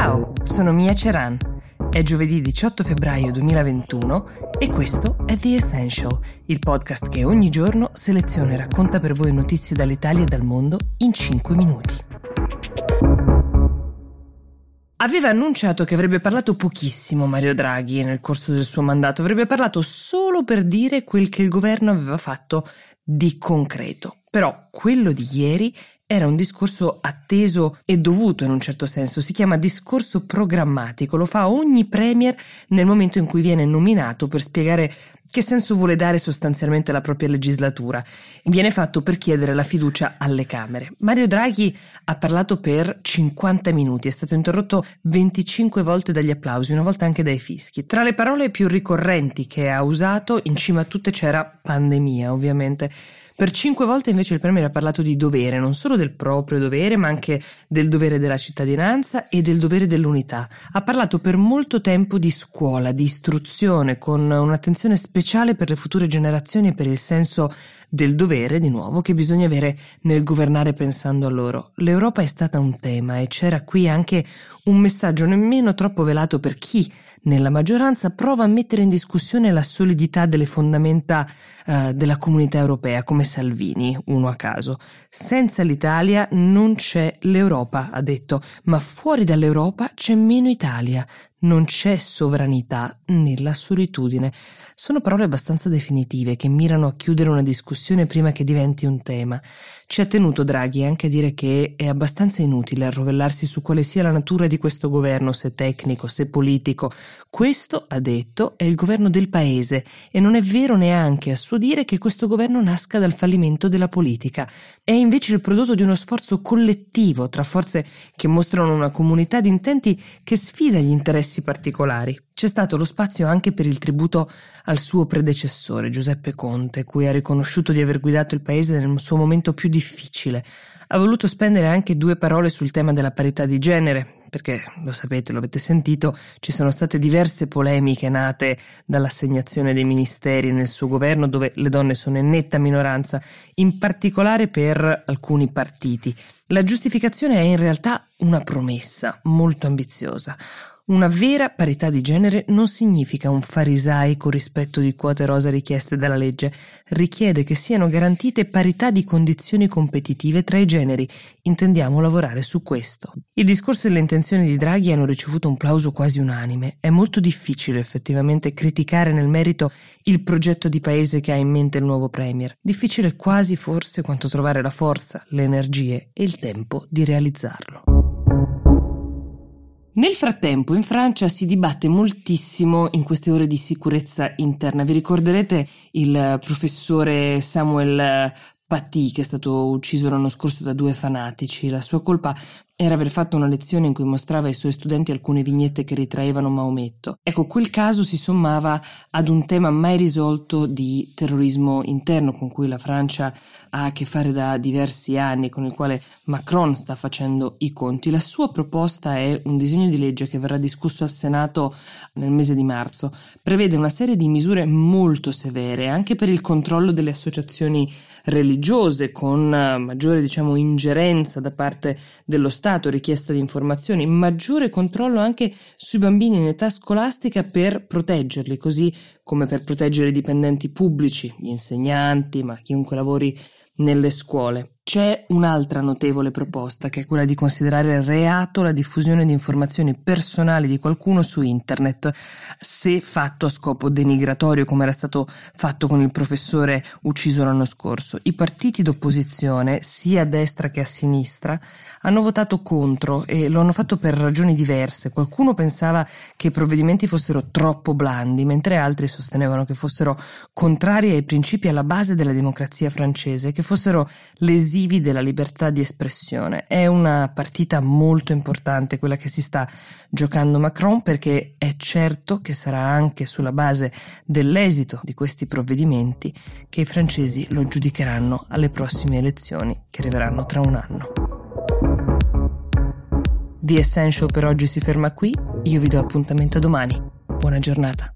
Ciao, sono Mia Ceran. È giovedì 18 febbraio 2021 e questo è The Essential, il podcast che ogni giorno seleziona e racconta per voi notizie dall'Italia e dal mondo in 5 minuti. Aveva annunciato che avrebbe parlato pochissimo Mario Draghi nel corso del suo mandato, avrebbe parlato solo per dire quel che il governo aveva fatto di concreto. Però quello di ieri era un discorso atteso e dovuto in un certo senso, si chiama discorso programmatico, lo fa ogni premier nel momento in cui viene nominato per spiegare che senso vuole dare sostanzialmente alla propria legislatura. Viene fatto per chiedere la fiducia alle Camere. Mario Draghi ha parlato per 50 minuti, è stato interrotto 25 volte dagli applausi, una volta anche dai fischi. Tra le parole più ricorrenti che ha usato, in cima a tutte c'era pandemia, ovviamente. Per cinque volte invece il Premier ha parlato di dovere, non solo del proprio dovere, ma anche del dovere della cittadinanza e del dovere dell'unità. Ha parlato per molto tempo di scuola, di istruzione, con un'attenzione speciale per le future generazioni e per il senso del dovere, di nuovo, che bisogna avere nel governare pensando a loro. L'Europa è stata un tema e c'era qui anche un messaggio nemmeno troppo velato per chi nella maggioranza prova a mettere in discussione la solidità delle fondamenta eh, della comunità europea, come Salvini, uno a caso. Senza l'Italia non c'è l'Europa, ha detto, ma fuori dall'Europa c'è meno Italia non c'è sovranità nella solitudine. Sono parole abbastanza definitive che mirano a chiudere una discussione prima che diventi un tema. Ci ha tenuto Draghi anche a dire che è abbastanza inutile arrovellarsi su quale sia la natura di questo governo, se tecnico, se politico. Questo, ha detto, è il governo del paese e non è vero neanche a suo dire che questo governo nasca dal fallimento della politica. È invece il prodotto di uno sforzo collettivo tra forze che mostrano una comunità di intenti che sfida gli interessi particolari. C'è stato lo spazio anche per il tributo al suo predecessore, Giuseppe Conte, cui ha riconosciuto di aver guidato il paese nel suo momento più difficile. Ha voluto spendere anche due parole sul tema della parità di genere, perché lo sapete, lo avete sentito, ci sono state diverse polemiche nate dall'assegnazione dei ministeri nel suo governo dove le donne sono in netta minoranza, in particolare per alcuni partiti. La giustificazione è in realtà una promessa molto ambiziosa una vera parità di genere non significa un farisaico rispetto di quote rosa richieste dalla legge, richiede che siano garantite parità di condizioni competitive tra i generi. Intendiamo lavorare su questo. Il discorso e le intenzioni di Draghi hanno ricevuto un plauso quasi unanime. È molto difficile effettivamente criticare nel merito il progetto di paese che ha in mente il nuovo Premier. Difficile quasi forse quanto trovare la forza, le energie e il tempo di realizzarlo. Nel frattempo in Francia si dibatte moltissimo in queste ore di sicurezza interna. Vi ricorderete il professore Samuel Paty che è stato ucciso l'anno scorso da due fanatici. La sua colpa era aver fatto una lezione in cui mostrava ai suoi studenti alcune vignette che ritraevano Maometto. Ecco, quel caso si sommava ad un tema mai risolto di terrorismo interno con cui la Francia ha a che fare da diversi anni, con il quale Macron sta facendo i conti. La sua proposta è un disegno di legge che verrà discusso al Senato nel mese di marzo. Prevede una serie di misure molto severe anche per il controllo delle associazioni religiose con maggiore diciamo ingerenza da parte dello Stato Stato, richiesta di informazioni, maggiore controllo anche sui bambini in età scolastica per proteggerli, così come per proteggere i dipendenti pubblici, gli insegnanti, ma chiunque lavori nelle scuole. C'è un'altra notevole proposta che è quella di considerare reato la diffusione di informazioni personali di qualcuno su internet se fatto a scopo denigratorio come era stato fatto con il professore ucciso l'anno scorso. I partiti d'opposizione, sia a destra che a sinistra, hanno votato contro e lo hanno fatto per ragioni diverse. Qualcuno pensava che i provvedimenti fossero troppo blandi, mentre altri sostenevano che fossero contrari ai principi alla base della democrazia francese, che fossero lesivi lesivi della libertà di espressione. È una partita molto importante quella che si sta giocando Macron perché è certo che sarà anche sulla base dell'esito di questi provvedimenti che i francesi lo giudicheranno alle prossime elezioni che arriveranno tra un anno. The Essential per oggi si ferma qui, io vi do appuntamento domani. Buona giornata.